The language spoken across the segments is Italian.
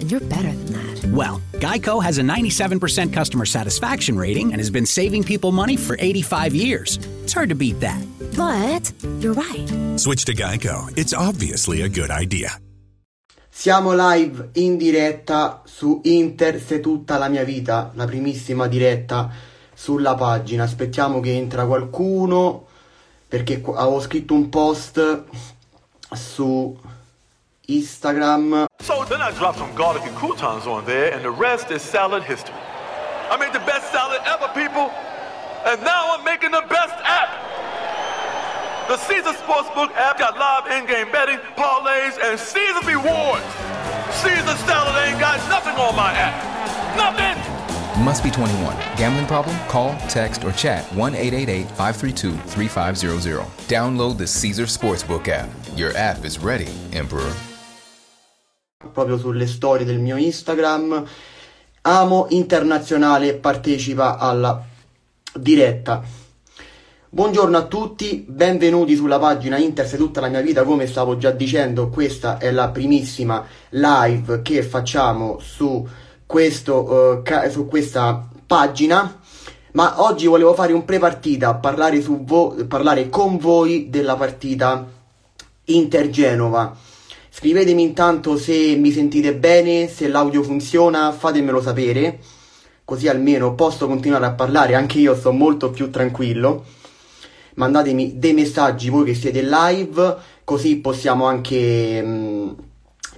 And you're better than that. Well, Geico has a 97% customer satisfaction rating and has been saving people money for 85 years. It's hard to beat that. But you're right. Switch to Geico. It's obviously a good idea. Siamo live in diretta su Inter se tutta la mia vita, la primissima diretta sulla pagina. Aspettiamo che entra qualcuno perché avevo scritto un post su Instagram. So then I dropped some garlic and croutons on there, and the rest is salad history. I made the best salad ever, people, and now I'm making the best app. The Caesar Sportsbook app got live in-game betting, parlays, and Caesar rewards. Caesar salad ain't got nothing on my app. Nothing. Must be 21. Gambling problem? Call, text, or chat 1 888 532 3500. Download the Caesar Sportsbook app. Your app is ready, Emperor. Proprio sulle storie del mio Instagram. Amo Internazionale partecipa alla diretta. Buongiorno a tutti, benvenuti sulla pagina Inter se tutta la mia vita, come stavo già dicendo, questa è la primissima live che facciamo su, questo, uh, ca- su questa pagina. Ma oggi volevo fare un pre-partita, parlare, vo- parlare con voi della partita Inter-Genova. Scrivetemi intanto se mi sentite bene, se l'audio funziona, fatemelo sapere, così almeno posso continuare a parlare, anche io sto molto più tranquillo. Mandatemi dei messaggi voi che siete live, così possiamo anche mh,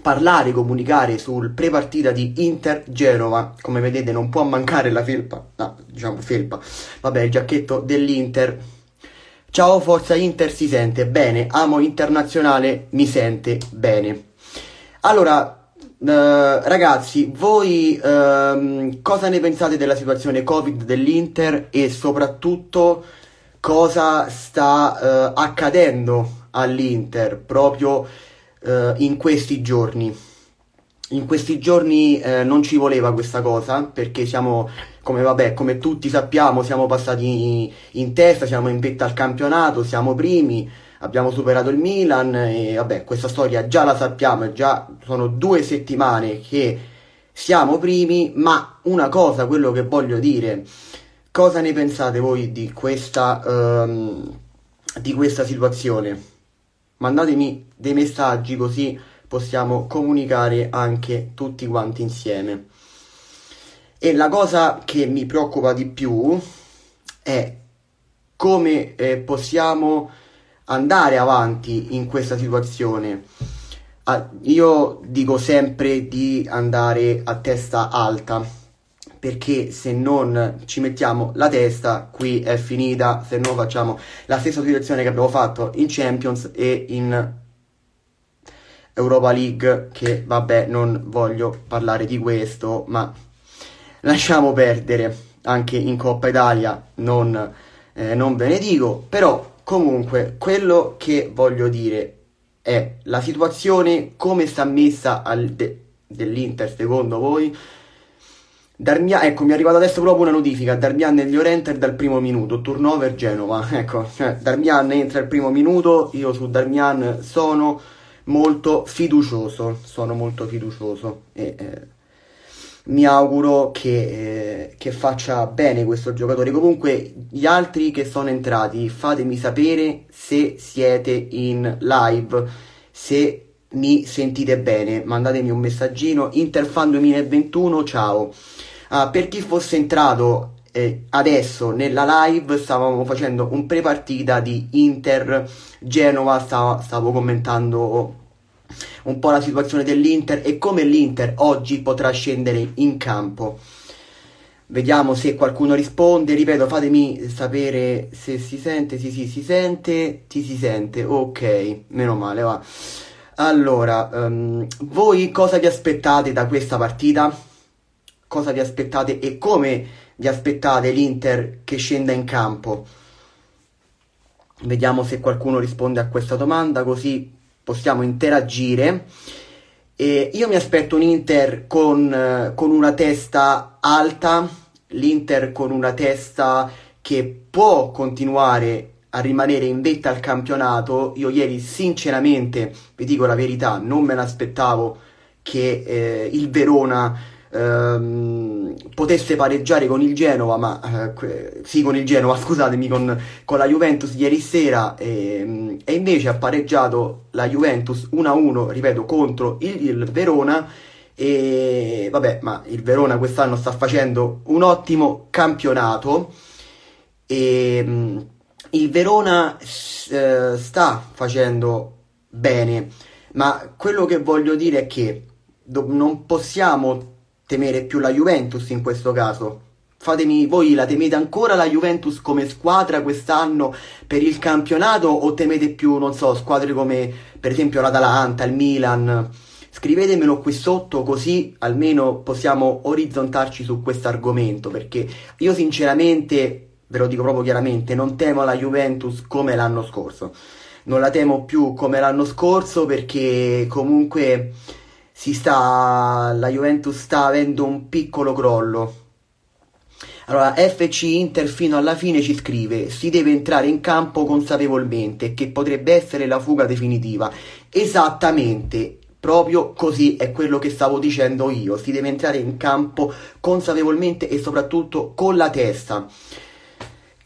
parlare, comunicare sul pre-partita di Inter-Genova. Come vedete non può mancare la felpa, no, diciamo felpa, vabbè il giacchetto dell'Inter. Ciao Forza Inter si sente bene, amo internazionale mi sente bene. Allora, eh, ragazzi, voi ehm, cosa ne pensate della situazione Covid dell'Inter e soprattutto cosa sta eh, accadendo all'Inter proprio eh, in questi giorni? In questi giorni eh, non ci voleva questa cosa perché siamo come vabbè, come tutti sappiamo, siamo passati in testa, siamo in vetta al campionato, siamo primi, abbiamo superato il Milan e vabbè, questa storia già la sappiamo, già sono due settimane che siamo primi, ma una cosa, quello che voglio dire, cosa ne pensate voi di questa, um, di questa situazione? Mandatemi dei messaggi così possiamo comunicare anche tutti quanti insieme. E la cosa che mi preoccupa di più è come eh, possiamo andare avanti in questa situazione. Ah, io dico sempre di andare a testa alta perché se non ci mettiamo la testa qui è finita se non facciamo la stessa situazione che abbiamo fatto in Champions e in Europa League che vabbè non voglio parlare di questo ma lasciamo perdere anche in Coppa Italia, non, eh, non ve ne dico, però comunque quello che voglio dire è la situazione come sta messa de- dell'Inter secondo voi. Darmian, ecco, mi è arrivata adesso proprio una notifica, Darmian e Llorente dal primo minuto, turnover Genova, ecco, cioè, Darmian entra al primo minuto, io su Darmian sono molto fiducioso, sono molto fiducioso e eh, mi auguro che, eh, che, faccia bene questo giocatore. Comunque, gli altri che sono entrati, fatemi sapere se siete in live, se mi sentite bene. Mandatemi un messaggino. Interfan 2021, ciao. Uh, per chi fosse entrato eh, adesso nella live, stavamo facendo un pre-partita di Inter Genova. Stavo, stavo commentando un po' la situazione dell'Inter e come l'Inter oggi potrà scendere in campo. Vediamo se qualcuno risponde, ripeto, fatemi sapere se si sente, sì sì si sente, ti si sente, ok, meno male va. Allora, um, voi cosa vi aspettate da questa partita? Cosa vi aspettate e come vi aspettate l'Inter che scenda in campo? Vediamo se qualcuno risponde a questa domanda, così possiamo interagire. E io mi aspetto un Inter con, con una testa alta, l'Inter con una testa che può continuare a rimanere in vetta al campionato. Io ieri sinceramente, vi dico la verità, non me l'aspettavo che eh, il Verona ehm, potesse pareggiare con il Genova, ma eh, sì con il Genova, scusatemi, con, con la Juventus ieri sera e, e, invece ha pareggiato la Juventus 1-1, ripeto, contro il, il Verona. E vabbè, ma il Verona quest'anno sta facendo un ottimo campionato. E il Verona eh, sta facendo bene, ma quello che voglio dire è che do- non possiamo temere più la Juventus in questo caso. Fatemi voi, la temete ancora la Juventus come squadra quest'anno per il campionato o temete più, non so, squadre come per esempio l'Atalanta, il Milan? Scrivetemelo qui sotto così almeno possiamo orizzontarci su questo argomento perché io sinceramente ve lo dico proprio chiaramente, non temo la Juventus come l'anno scorso. Non la temo più come l'anno scorso perché comunque si sta, la Juventus sta avendo un piccolo crollo. Allora, FC Inter fino alla fine ci scrive: si deve entrare in campo consapevolmente, che potrebbe essere la fuga definitiva. Esattamente, proprio così è quello che stavo dicendo io. Si deve entrare in campo consapevolmente e soprattutto con la testa.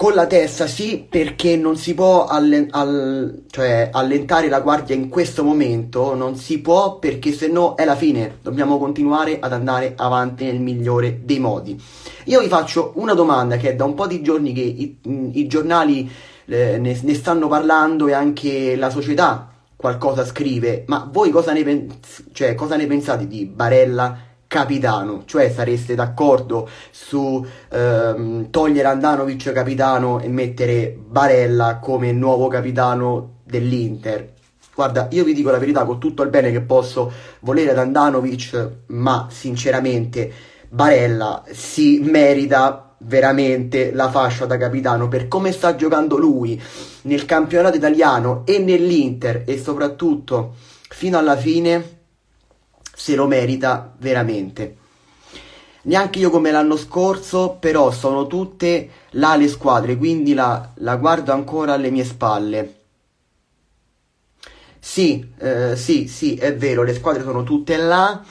Con la testa sì, perché non si può allen- all- cioè, allentare la guardia in questo momento, non si può perché se no è la fine, dobbiamo continuare ad andare avanti nel migliore dei modi. Io vi faccio una domanda che è da un po' di giorni che i, i giornali eh, ne, ne, stanno parlando e anche la società qualcosa scrive, ma voi cosa ne, pens- cioè, cosa ne pensate di Barella? Capitano, cioè sareste d'accordo su ehm, togliere Andanovic capitano e mettere Barella come nuovo capitano dell'Inter. Guarda, io vi dico la verità con tutto il bene che posso volere ad Andanovic, ma sinceramente Barella si merita veramente la fascia da capitano per come sta giocando lui nel campionato italiano e nell'Inter e soprattutto fino alla fine se lo merita veramente. Neanche io come l'anno scorso, però sono tutte là le squadre, quindi la, la guardo ancora alle mie spalle. Sì, eh, sì, sì, è vero, le squadre sono tutte là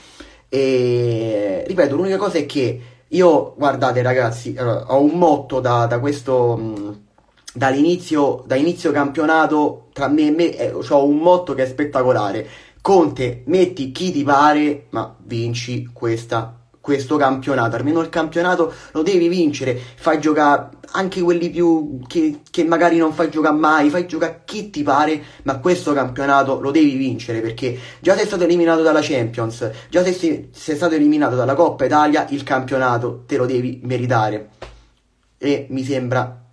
e ripeto, l'unica cosa è che io, guardate ragazzi, ho un motto da, da questo, mm, dall'inizio, da inizio campionato, tra me e me, eh, ho un motto che è spettacolare Conte, metti chi ti pare, ma vinci questa, questo campionato. Almeno il campionato lo devi vincere. Fai giocare anche quelli più che, che magari non fai giocare mai. Fai giocare chi ti pare, ma questo campionato lo devi vincere perché già sei stato eliminato dalla Champions, già sei, sei stato eliminato dalla Coppa Italia. Il campionato te lo devi meritare. E mi sembra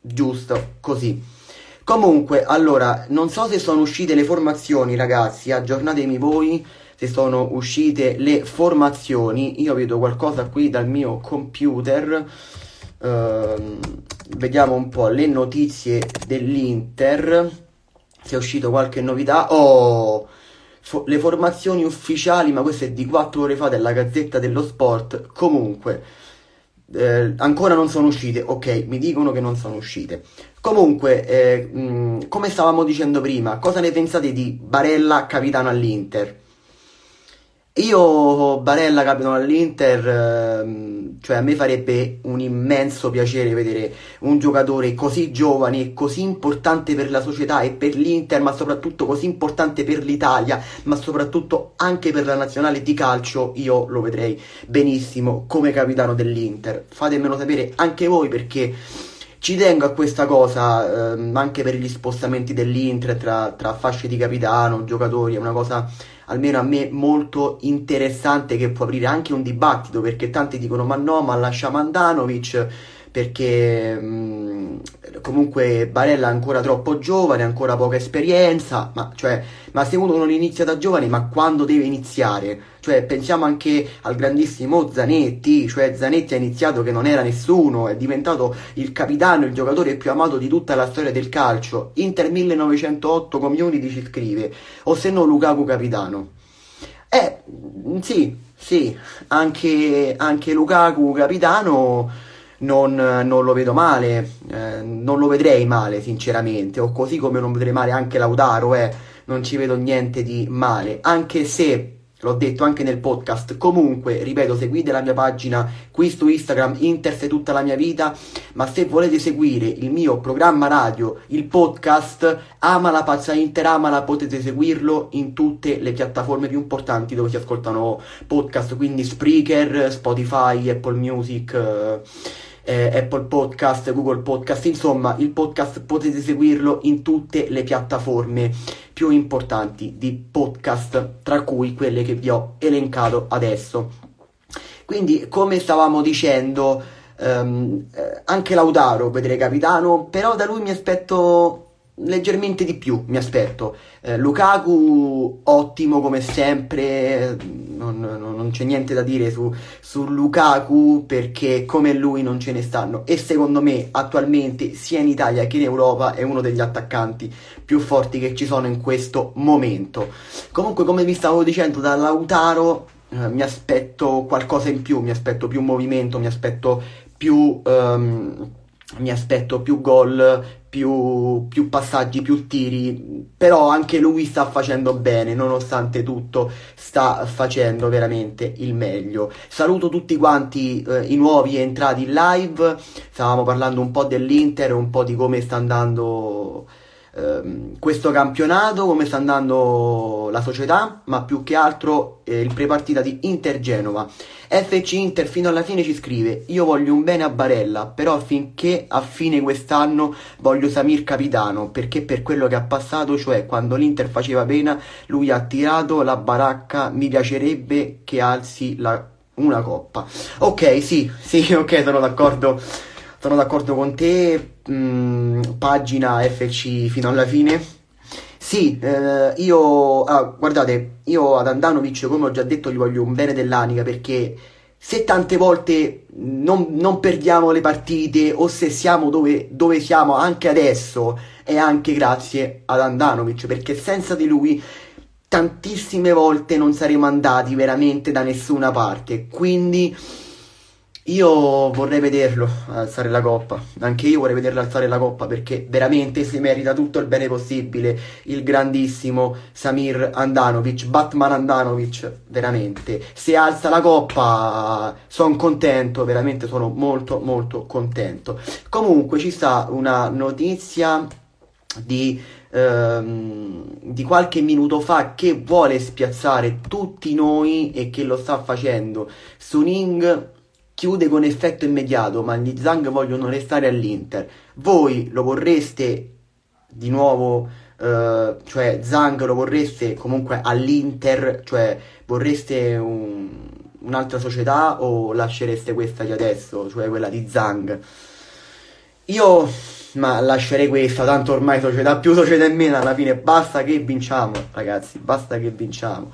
giusto così. Comunque, allora, non so se sono uscite le formazioni, ragazzi, aggiornatemi voi se sono uscite le formazioni. Io vedo qualcosa qui dal mio computer. Uh, vediamo un po' le notizie dell'Inter. Se è uscito qualche novità. Oh! Fo- le formazioni ufficiali, ma questo è di 4 ore fa della Gazzetta dello Sport. Comunque, eh, ancora non sono uscite. Ok, mi dicono che non sono uscite. Comunque, eh, mh, come stavamo dicendo prima, cosa ne pensate di Barella capitano all'Inter? Io, Barella capitano all'Inter, ehm, cioè a me farebbe un immenso piacere vedere un giocatore così giovane e così importante per la società e per l'Inter, ma soprattutto così importante per l'Italia, ma soprattutto anche per la nazionale di calcio, io lo vedrei benissimo come capitano dell'Inter. Fatemelo sapere anche voi perché Ci tengo a questa cosa, ehm, anche per gli spostamenti dell'Inter tra, tra fasce di capitano, giocatori, è una cosa almeno a me molto interessante che può aprire anche un dibattito perché tanti dicono ma no, ma lascia Mandanovic perché mh, comunque Barella è ancora troppo giovane, ancora poca esperienza, ma, cioè, ma, se uno non inizia da giovane, ma quando deve iniziare? Cioè, pensiamo anche al grandissimo Zanetti, cioè Zanetti ha iniziato che non era nessuno, è diventato il capitano, il giocatore più amato di tutta la storia del calcio. Inter 1908 Community ci scrive, o se no Lukaku capitano. Eh, sì, sì, anche, anche Lukaku capitano non, non lo vedo male, eh, non lo vedrei male sinceramente, o così come non vedrei male anche Lautaro, eh, non ci vedo niente di male, anche se l'ho detto anche nel podcast. Comunque, ripeto, seguite la mia pagina qui su Instagram, Interse tutta la mia vita. Ma se volete seguire il mio programma radio, il podcast, ama la pazza Inter, amala, potete seguirlo in tutte le piattaforme più importanti dove si ascoltano podcast, quindi Spreaker, Spotify, Apple Music. Eh, eh, Apple Podcast, Google Podcast, insomma il podcast potete seguirlo in tutte le piattaforme più importanti di podcast, tra cui quelle che vi ho elencato adesso. Quindi, come stavamo dicendo, ehm, eh, anche Lautaro vedrei capitano, però da lui mi aspetto leggermente di più, mi aspetto. Eh, Lukaku ottimo come sempre, non, non, non, c'è niente da dire su, su Lukaku perché come lui non ce ne stanno e secondo me attualmente sia in Italia che in Europa è uno degli attaccanti più forti che ci sono in questo momento. Comunque come vi stavo dicendo da Lautaro eh, mi aspetto qualcosa in più, mi aspetto più movimento, mi aspetto più... Um, mi aspetto più gol, più, più, passaggi, più tiri, però anche lui sta facendo bene, nonostante tutto sta facendo veramente il meglio. Saluto tutti quanti eh, i nuovi entrati in live, stavamo parlando un po' dell'Inter, un po' di come sta andando ehm, questo campionato, come sta andando la società, ma più che altro eh, il prepartita di Inter-Genova. FC Inter fino alla fine ci scrive: Io voglio un bene a Barella, però finché a fine quest'anno voglio Samir capitano, perché per quello che ha passato, cioè quando l'Inter faceva pena, lui ha tirato la baracca. Mi piacerebbe che alzi la, una coppa. Ok, sì, sì, ok, sono d'accordo. Sono d'accordo con te. Mm, pagina FC fino alla fine. Sì, eh, io ah, guardate, io ad Andanovic, come ho già detto, gli voglio un bene dell'anica perché se tante volte non, non perdiamo le partite o se siamo dove, dove, siamo anche adesso è anche grazie ad Andanovic perché senza di lui tantissime volte non saremmo andati veramente da nessuna parte. Quindi io vorrei vederlo alzare la coppa, anche io vorrei vederlo alzare la coppa perché veramente si merita tutto il bene possibile il grandissimo Samir Andanovic, Batman Andanovic, veramente. Se alza la coppa sono contento, veramente sono molto molto contento. Comunque ci sta una notizia di, ehm, di qualche minuto fa che vuole spiazzare tutti noi e che lo sta facendo. Suning chiude con effetto immediato, ma gli Zhang vogliono restare all'Inter. Voi lo vorreste di nuovo, eh, cioè Zhang lo vorreste comunque all'Inter, cioè vorreste un, un'altra società o lascereste questa di adesso, cioè quella di Zhang? Io ma lascerei questa, tanto ormai società più società in meno, alla fine basta che vinciamo, ragazzi, basta che vinciamo.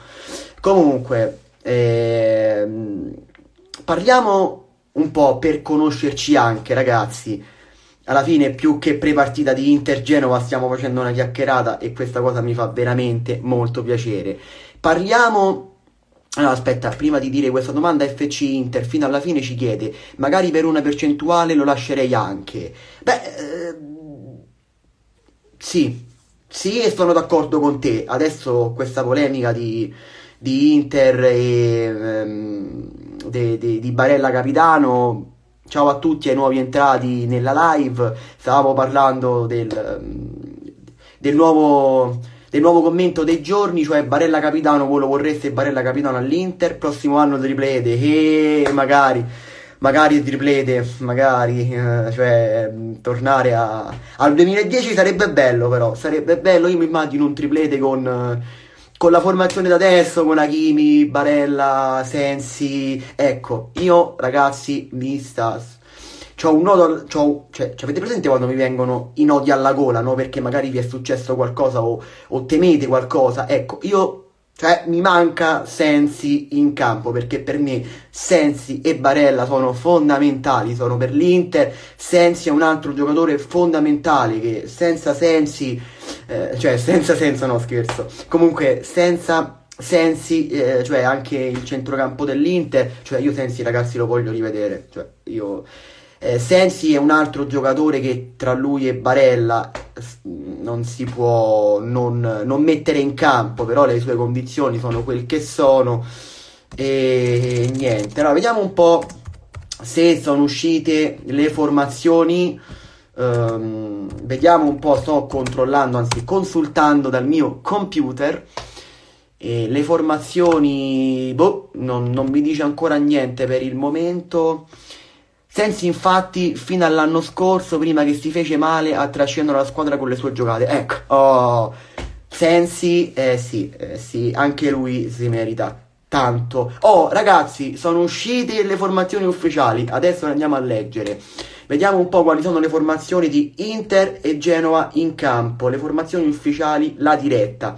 Comunque, ehm, parliamo un po' per conoscerci anche, ragazzi. Alla fine, più che pre-partita di Inter-Genova, stiamo facendo una chiacchierata e questa cosa mi fa veramente molto piacere. Parliamo allora, aspetta, prima di dire questa domanda, FC Inter fino alla fine ci chiede, magari per una percentuale lo lascerei anche. Beh, eh, sì, sì, e sono d'accordo con te. Adesso questa polemica di, di Inter e ehm, di Barella Capitano. Ciao a tutti ai nuovi entrati nella live. Stavamo parlando del, del nuovo del nuovo commento dei giorni, cioè Barella Capitano, voi lo vorreste Barella Capitano all'Inter, prossimo anno triplete, e magari, magari triplete, magari, eh, cioè, tornare a, al 2010 sarebbe bello però, sarebbe bello, io mi immagino un triplete con, con la formazione da adesso, con Hakimi, Barella, Sensi, ecco, io ragazzi mi sta... C'ho un nodo, c'ho, cioè, cioè, avete presente quando mi vengono i nodi alla gola, no? Perché magari vi è successo qualcosa o, o temete qualcosa, ecco, io cioè, mi manca Sensi in campo perché per me Sensi e Barella sono fondamentali, sono per l'Inter. Sensi è un altro giocatore fondamentale che senza Sensi, eh, cioè senza senso, no scherzo. Comunque, senza Sensi, eh, cioè anche il centrocampo dell'Inter, cioè io Sensi ragazzi lo voglio rivedere, cioè io eh, Sensi è un altro giocatore che tra lui e Barella non si può non, non, mettere in campo, però le sue condizioni sono quel che sono. E niente, allora vediamo un po' se sono uscite le formazioni. Um, vediamo un po', sto controllando, anzi consultando dal mio computer. E le formazioni, boh, non, non mi dice ancora niente per il momento. Sensi infatti fino all'anno scorso, prima che si fece male, ha trascinato la squadra con le sue giocate. Ecco, oh, Sensi, eh sì, eh sì, anche lui si merita tanto. Oh, ragazzi, sono uscite le formazioni ufficiali, adesso le andiamo a leggere. Vediamo un po' quali sono le formazioni di Inter e Genova in campo, le formazioni ufficiali, la diretta.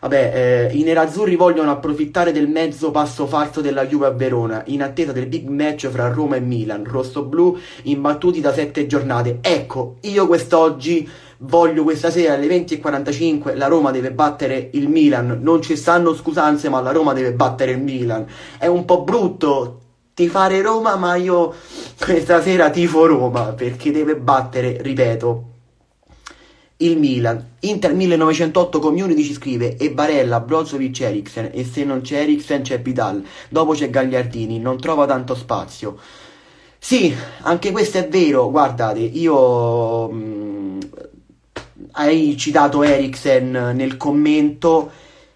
Vabbè, eh, i nerazzurri vogliono approfittare del mezzo passo falso della Juve a Verona, in attesa del big match fra Roma e Milan, rosso-blu imbattuti da sette giornate. Ecco, io quest'oggi voglio questa sera alle 20.45 la Roma deve battere il Milan, non ci stanno scusanze ma la Roma deve battere il Milan. È un po' brutto tifare Roma ma io questa sera tifo Roma perché deve battere, ripeto, il Milan. Inter 1908 Community ci scrive e Barella, Brozovic, Eriksen e se non c'è Eriksen c'è Vidal. Dopo c'è Gagliardini, non trova tanto spazio. Sì, anche questo è vero. Guardate, io mh, mm, hai citato Eriksen nel commento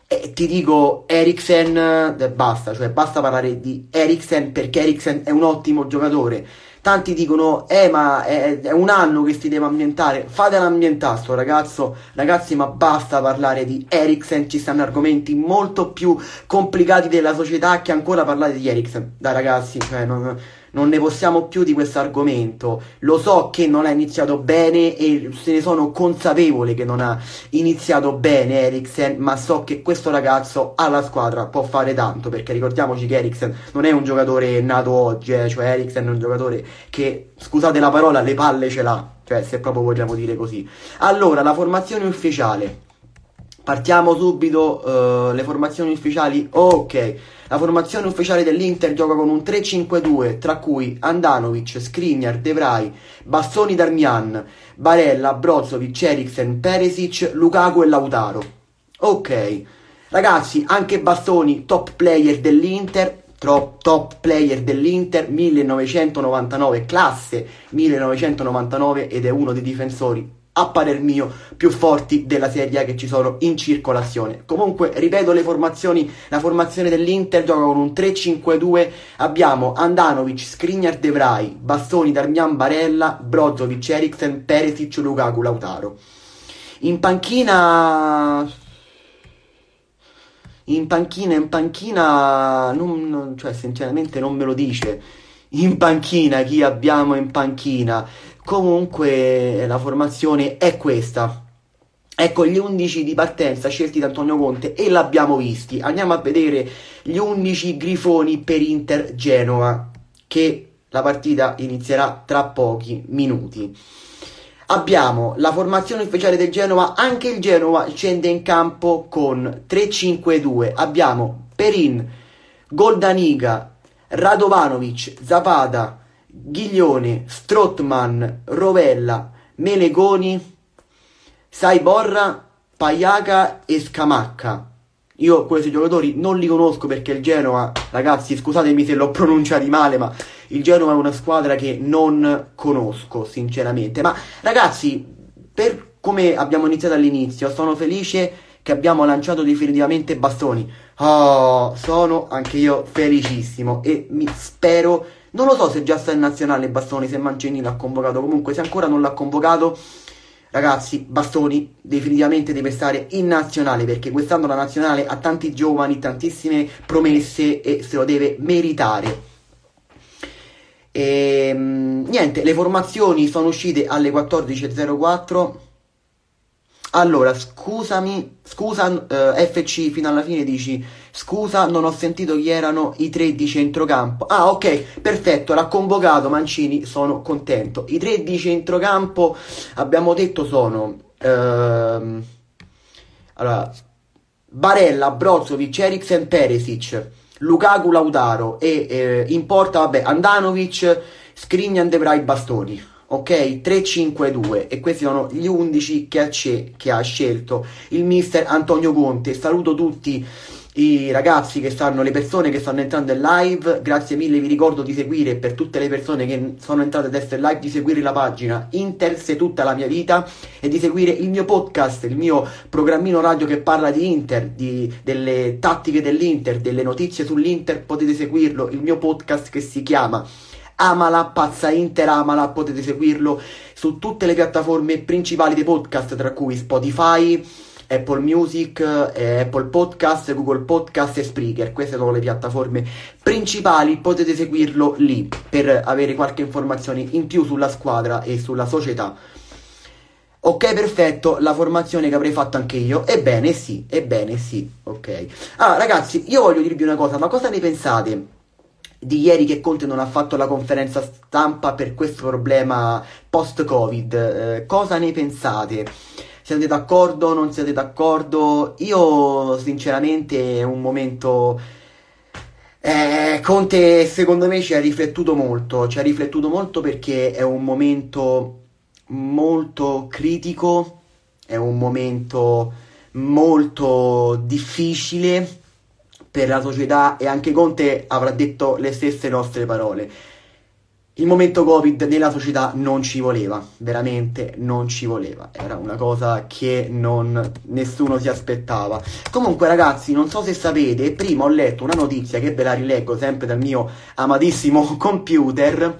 e ti dico Eriksen eh, basta, cioè basta parlare di Eriksen perché Eriksen è un ottimo giocatore Tanti dicono, eh ma è, è un anno che si deve ambientare. Fate l'ambientare sto ragazzo, ragazzi ma basta parlare di Eriksen, ci stanno argomenti molto più complicati della società che ancora parlare di Eriksen. Dai ragazzi, cioè non non ne possiamo più di questo argomento. Lo so che non ha iniziato bene e se ne sono consapevole che non ha iniziato bene Eriksen, ma so che questo ragazzo alla squadra può fare tanto, perché ricordiamoci che Eriksen non è un giocatore nato oggi, eh, cioè Eriksen è un giocatore che, scusate la parola, le palle ce l'ha, cioè se proprio vogliamo dire così. Allora, la formazione ufficiale. Partiamo subito, uh, le formazioni ufficiali, ok. La formazione ufficiale dell'Inter gioca con un 3-5-2, tra cui Andanovic, Skriniar, Devrai, Bastoni Darmian, Barella, Brozovic, Eriksen, Peresic, Lukaku e Lautaro. Ok, ragazzi, anche Bastoni, top player dell'Inter, top player dell'Inter 1999, classe 1999 ed è uno dei difensori a parer mio più forti della Serie A che ci sono in circolazione. Comunque, ripeto le formazioni, la formazione dell'Inter gioca con un 3-5-2, abbiamo Andanovic, Skriniar, Devrai, Bastoni, Darmian, Barella, Brozovic, Eriksen, Perisic, Lukaku, Lautaro. In panchina in panchina, in panchina, non, non, cioè sinceramente non me lo dice. In panchina, chi abbiamo in panchina? Comunque la formazione è questa. Ecco gli 11 di partenza scelti da Antonio Conte e l'abbiamo visti. Andiamo a vedere gli 11 grifoni per Inter Genova che la partita inizierà tra pochi minuti. Abbiamo la formazione ufficiale del Genova, anche il Genova scende in campo con 3-5-2. Abbiamo Perin, Goldaniga, Radovanovic, Zapata, Ghiglione, Strottman, Rovella, Melegoni, Saiborra, Paiaca e Scamacca. Io questi giocatori non li conosco perché il Genoa, ragazzi, scusatemi se l'ho pronunciati male, ma il Genoa è una squadra che non conosco, sinceramente. Ma ragazzi, per come abbiamo iniziato all'inizio, sono felice che abbiamo lanciato definitivamente bastoni. Oh, sono anche io felicissimo e mi spero, non lo so se già sta in nazionale Bastoni, se Mancini l'ha convocato, comunque se ancora non l'ha convocato, ragazzi, Bastoni definitivamente deve stare in nazionale perché quest'anno la nazionale ha tanti giovani, tantissime promesse e se lo deve meritare. E, ehm, niente, le formazioni sono uscite alle 14.04. Allora, scusami, scusa, eh, FC fino alla fine dici, scusa, non ho sentito chi erano i tre di centrocampo. Ah, ok, perfetto, l'ha convocato Mancini, sono contento. I tre di centrocampo, abbiamo detto, sono... Ehm, allora, Barella, Brozovic, Eriksen, Peresic. Lukaku Lautaro e eh, in porta, vabbè, Andanovic, Skriniar, Debray, Bastoni. Ok, 3-5-2 e questi sono gli 11 che ha, che ha scelto il mister Antonio Conte. Saluto tutti i ragazzi che stanno, le persone che stanno entrando in live, grazie mille, vi ricordo di seguire per tutte le persone che sono entrate ad essere live, di seguire la pagina Inter se tutta la mia vita e di seguire il mio podcast, il mio programmino radio che parla di Inter, di, delle tattiche dell'Inter, delle notizie sull'Inter, potete seguirlo, il mio podcast che si chiama Amala, Pazza Inter Amala, potete seguirlo su tutte le piattaforme principali dei podcast, tra cui Spotify, Apple Music, eh, Apple Podcast, Google Podcast e Spreaker. Queste sono le piattaforme principali, potete seguirlo lì per avere qualche informazione in più sulla squadra e sulla società. Ok, perfetto, la formazione che avrei fatto anche io. Ebbene sì, ebbene sì, ok. Allora ragazzi, io voglio dirvi una cosa, ma cosa ne pensate? Di ieri che Conte non ha fatto la conferenza stampa per questo problema post-Covid. Eh, cosa ne pensate? Siete d'accordo? Non siete d'accordo? Io sinceramente è un momento... Eh, Conte secondo me ci ha riflettuto molto, ci ha riflettuto molto perché è un momento molto critico, è un momento molto difficile per la società e anche Conte avrà detto le stesse nostre parole. Il momento Covid nella società non ci voleva, veramente non ci voleva, era una cosa che non, nessuno si aspettava. Comunque ragazzi, non so se sapete, prima ho letto una notizia che ve la rileggo sempre dal mio amatissimo computer.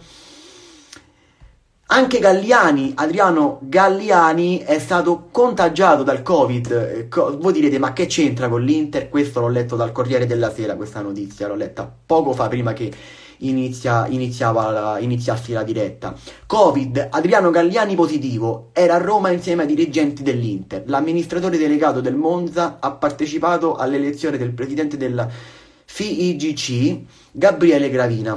Anche Galliani, Adriano Galliani è stato contagiato dal Covid. voi direte, ma che c'entra con l'Inter? Questo l'ho letto dal Corriere della Sera, questa notizia, l'ho letta poco fa prima che inizia, iniziava la, iniziassi la diretta. Covid, Adriano Galliani positivo, era a Roma insieme ai dirigenti dell'Inter. L'amministratore delegato del Monza ha partecipato all'elezione del presidente della FIGC, Gabriele Gravina.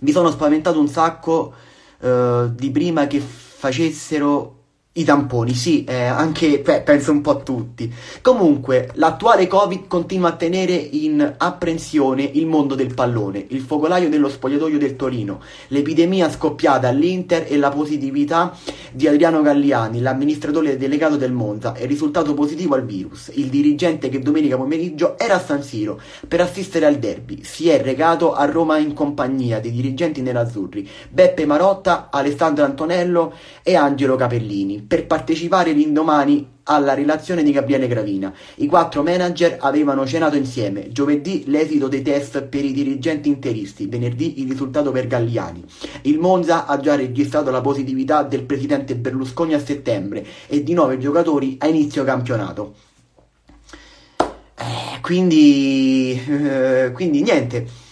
Mi sono spaventato un sacco uh, di prima che facessero i tamponi, sì, eh, anche beh, penso un po' a tutti. Comunque, l'attuale Covid continua a tenere in apprensione il mondo del pallone, il focolaio dello spogliatoio del Torino, l'epidemia scoppiata all'Inter e la positività di Adriano Galliani, l'amministratore delegato del Monza, è risultato positivo al virus. Il dirigente che domenica pomeriggio era a San Siro per assistere al derby. Si è recato a Roma in compagnia dei dirigenti nerazzurri Beppe Marotta, Alessandro Antonello e Angelo Capellini per partecipare l'indomani alla relazione di Gabriele Gravina. I quattro manager avevano cenato insieme. Giovedì l'esito dei test per i dirigenti interisti, venerdì il risultato per Galliani. Il Monza ha già registrato la positività del presidente Berlusconi a settembre e di nove giocatori a inizio campionato. Eh, quindi, eh, quindi niente.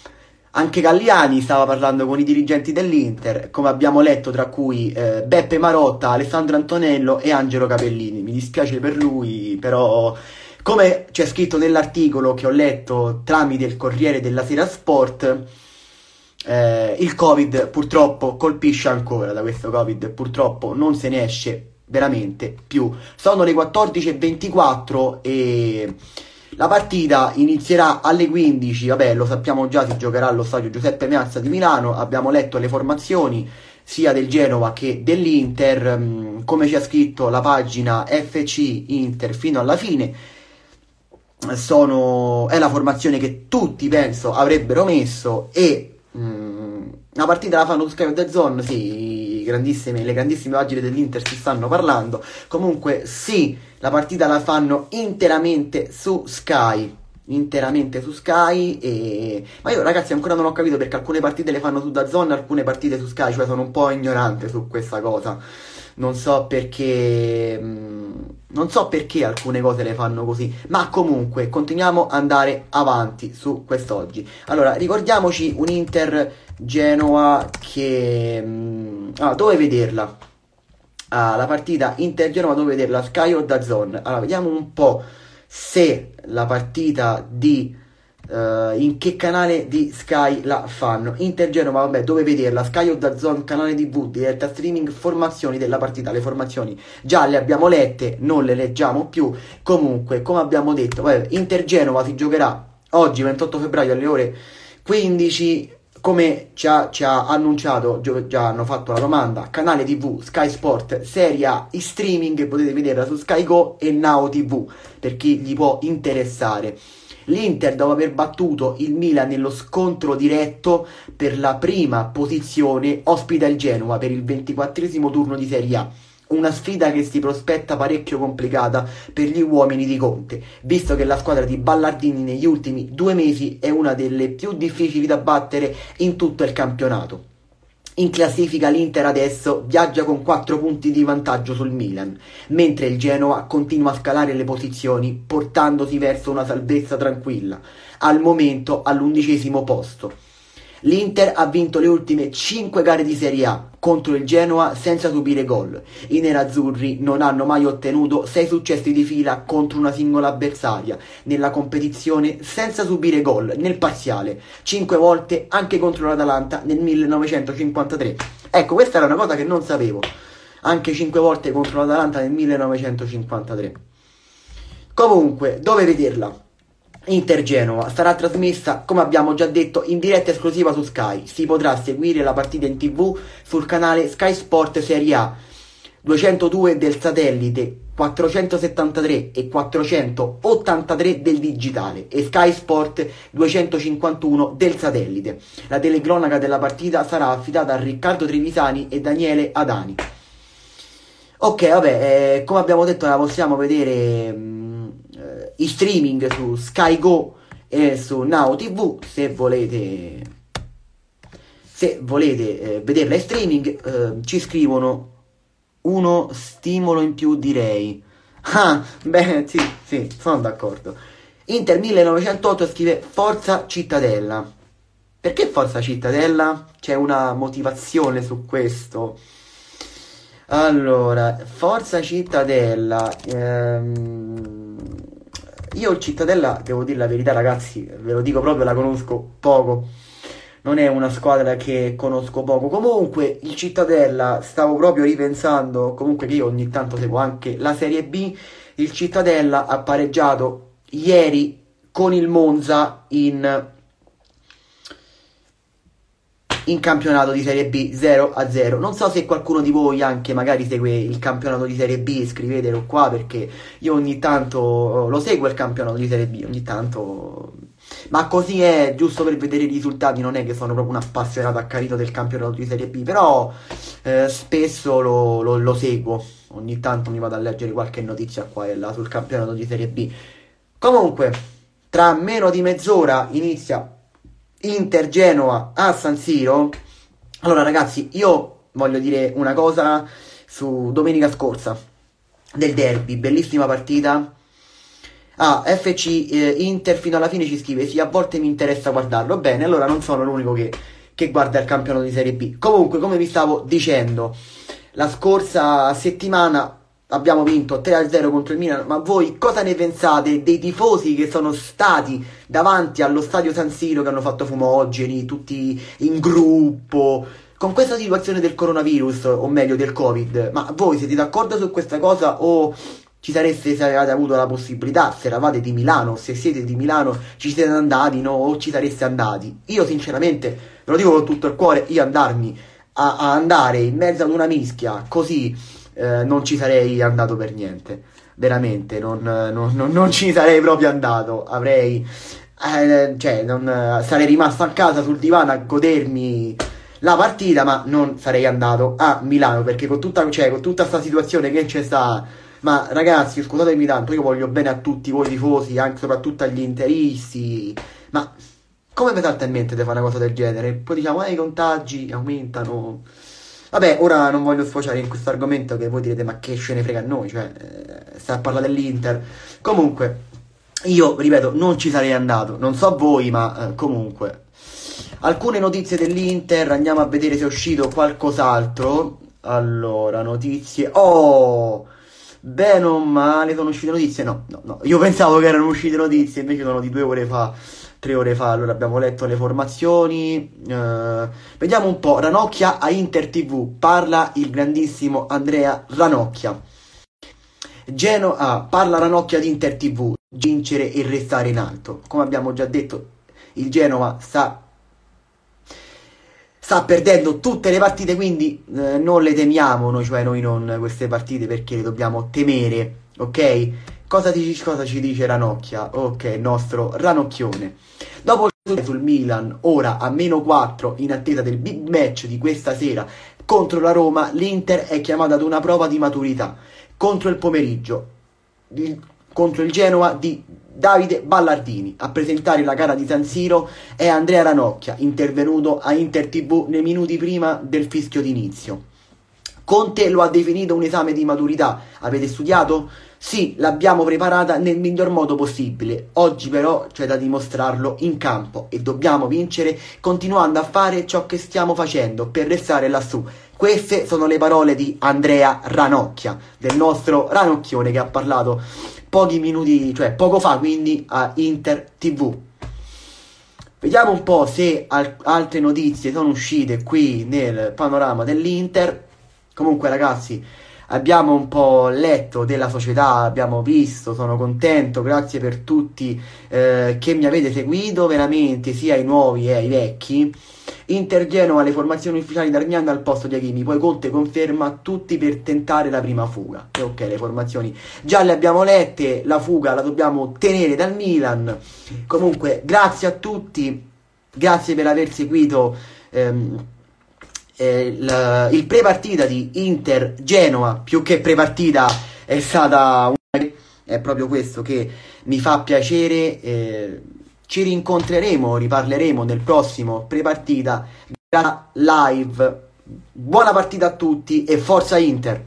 Anche Galliani stava parlando con i dirigenti dell'Inter, come abbiamo letto, tra cui eh, Beppe Marotta, Alessandro Antonello e Angelo Capellini. Mi dispiace per lui, però come c'è scritto nell'articolo che ho letto tramite il Corriere della Sera Sport, eh, il Covid purtroppo colpisce ancora da questo Covid, purtroppo non se ne esce veramente più. Sono le 14.24 e la partita inizierà alle 15, vabbè lo sappiamo già, si giocherà allo stadio Giuseppe Meazza di Milano, abbiamo letto le formazioni sia del Genova che dell'Inter, mm, come ci ha scritto la pagina FC Inter fino alla fine, sono, è la formazione che tutti penso avrebbero messo e mh, mm, la partita la fanno su Sky The Zone, sì, grandissime, le grandissime pagine dell'Inter si stanno parlando. Comunque sì, la partita la fanno interamente su Sky interamente su Sky e... ma io ragazzi ancora non ho capito perché alcune partite le fanno su Dazon alcune partite su Sky cioè sono un po' ignorante su questa cosa non so perché mm, non so perché alcune cose le fanno così ma comunque continuiamo ad andare avanti su quest'oggi allora ricordiamoci un Inter Genoa che mm, ah, dove vederla ah, la partita Inter Genoa dove vederla Sky o Dazon allora vediamo un po' se la partita di Uh, in che canale di Sky la fanno. Inter Genova, vabbè, dove vederla? Sky o da Zone, canale TV, diretta streaming, formazioni della partita. Le formazioni già le abbiamo lette, non le leggiamo più. Comunque, come abbiamo detto, vabbè, Inter Genova si giocherà oggi, 28 febbraio, alle ore 15 come ci ha, ci ha, annunciato, già hanno fatto la domanda, canale TV Sky Sport Serie A in streaming, potete vederla su Sky Go e Now TV per chi gli può interessare. L'Inter dopo aver battuto il Milan nello scontro diretto per la prima posizione ospita il Genoa per il 24 turno di Serie A una sfida che si prospetta parecchio complicata per gli uomini di Conte, visto che la squadra di Ballardini negli ultimi due mesi è una delle più difficili da battere in tutto il campionato. In classifica l'Inter adesso viaggia con 4 punti di vantaggio sul Milan, mentre il Genoa continua a scalare le posizioni portandosi verso una salvezza tranquilla, al momento all'undicesimo posto. L'Inter ha vinto le ultime 5 gare di Serie A contro il Genoa senza subire gol. I nerazzurri non hanno mai ottenuto 6 successi di fila contro una singola avversaria nella competizione senza subire gol nel parziale, 5 volte anche contro l'Atalanta nel 1953. Ecco, questa era una cosa che non sapevo. Anche 5 volte contro l'Atalanta nel 1953. Comunque, dove vederla? Inter Genova sarà trasmessa, come abbiamo già detto, in diretta esclusiva su Sky. Si potrà seguire la partita in tv sul canale Sky Sport Serie A 202 del satellite, 473 e 483 del digitale e Sky Sport 251 del satellite. La telecronaca della partita sarà affidata a Riccardo Trevisani e Daniele Adani. Ok, vabbè, eh, come abbiamo detto la possiamo vedere... Mh, in streaming su Sky Go e su Now TV se volete se volete eh, vederla in streaming eh, ci scrivono. Uno stimolo in più direi. Ah beh sì sì sono d'accordo. Inter 1908 scrive Forza Cittadella. Perché Forza Cittadella? C'è una motivazione su questo. Allora Forza Cittadella ehm io il Cittadella, devo dire la verità ragazzi, ve lo dico proprio, la conosco poco. Non è una squadra che conosco poco. Comunque il Cittadella, stavo proprio ripensando, comunque che io ogni tanto seguo anche la Serie B, il Cittadella ha pareggiato ieri con il Monza in in campionato di Serie B 0 a 0. Non so se qualcuno di voi anche magari segue il campionato di Serie B, scrivetelo qua perché io ogni tanto lo seguo il campionato di Serie B, ogni tanto ma così è giusto per vedere i risultati, non è che sono proprio un appassionato accanito del campionato di Serie B, però eh, spesso lo, lo, lo, seguo, ogni tanto mi vado a leggere qualche notizia qua e là sul campionato di Serie B. Comunque, tra meno di mezz'ora inizia Inter Genoa a San Siro. Allora ragazzi, io voglio dire una cosa su domenica scorsa del derby, bellissima partita. Ah, FC eh, Inter fino alla fine ci scrive, sì, a volte mi interessa guardarlo. Bene, allora non sono l'unico che, che guarda il campionato di Serie B. Comunque, come vi stavo dicendo, la scorsa settimana abbiamo vinto 3-0 contro il Milan, ma voi cosa ne pensate dei tifosi che sono stati davanti allo stadio San Siro che hanno fatto fumogeni, tutti in gruppo, con questa situazione del coronavirus, o meglio del Covid? Ma voi siete d'accordo su questa cosa o ci sareste se avevate avuto la possibilità, se eravate di Milano, se siete di Milano, ci siete andati, no? O ci sareste andati? Io sinceramente, ve lo dico con tutto il cuore, io andarmi a, a andare in mezzo ad una mischia così eh, non ci sarei andato per niente. Veramente, non, non, non, non ci sarei proprio andato. Avrei, eh, cioè, non, sarei rimasto a casa sul divano a godermi la partita, ma non sarei andato a Milano perché con tutta, cioè, con tutta questa situazione che c'è sta. Ma ragazzi, scusatemi tanto, io voglio bene a tutti voi tifosi, anche soprattutto agli interisti. Ma come vi salta in mente di fare una cosa del genere? Poi diciamo, eh, i contagi aumentano. Vabbè, ora non voglio sfociare in questo argomento che voi direte, ma che ce ne frega a noi? Cioè, eh, sta a parlare dell'Inter. Comunque, io, ripeto, non ci sarei andato. Non so voi, ma eh, comunque. Alcune notizie dell'Inter, andiamo a vedere se è uscito qualcos'altro. Allora, notizie. Oh! Bene o male, sono uscite notizie? No, no, no. Io pensavo che erano uscite notizie, invece sono di due ore fa, tre ore fa. Allora abbiamo letto le formazioni. Uh, vediamo un po'. Ranocchia a Inter TV. Parla il grandissimo Andrea Ranocchia. Genoa, parla Ranocchia di Inter TV. Vincere e restare in alto. Come abbiamo già detto, il Genova sta sta perdendo tutte le partite, quindi eh, non le temiamo noi, cioè noi non queste partite perché le dobbiamo temere, ok? Cosa, ti, cosa ci dice Ranocchia? Ok, nostro ranocchione. Dopo sul Milan, ora a meno 4 in attesa del big match di questa sera contro la Roma, l'Inter è chiamata ad una prova di maturità contro il pomeriggio, il, contro il Genoa di Davide Ballardini. A presentare la gara di San Siro è Andrea Ranocchia, intervenuto a Inter TV nei minuti prima del fischio d'inizio. Conte lo ha definito un esame di maturità. Avete studiato? Sì, l'abbiamo preparata nel miglior modo possibile. Oggi però c'è da dimostrarlo in campo e dobbiamo vincere continuando a fare ciò che stiamo facendo per restare lassù. Queste sono le parole di Andrea Ranocchia, del nostro Ranocchione che ha parlato pochi minuti, cioè poco fa quindi a Inter TV. Vediamo un po' se al- altre notizie sono uscite qui nel panorama dell'Inter. Comunque ragazzi, abbiamo un po' letto della società, abbiamo visto, sono contento, grazie per tutti eh, che mi avete seguito, veramente sia i nuovi e i vecchi. Inter Genova le formazioni ufficiali d'Armiano al posto di Achimi, poi Conte conferma tutti per tentare la prima fuga. E ok, le formazioni già le abbiamo lette, la fuga la dobbiamo tenere dal Milan. Comunque, grazie a tutti, grazie per aver seguito ehm, eh, il, il pre-partita di Inter Genova, più che pre-partita è stata una... è proprio questo che mi fa piacere. Eh, ci rincontreremo, riparleremo nel prossimo pre-partita live. Buona partita a tutti e forza Inter!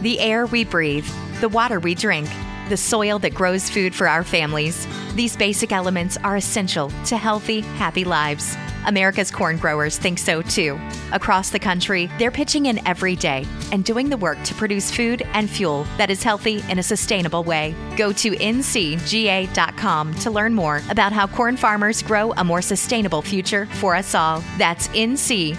The air we breathe, the water we drink, the soil that grows food for our families. These basic elements are essential to healthy, happy lives. America's corn growers think so too. Across the country, they're pitching in every day and doing the work to produce food and fuel that is healthy in a sustainable way. Go to ncga.com to learn more about how corn farmers grow a more sustainable future for us all. That's ncga.com.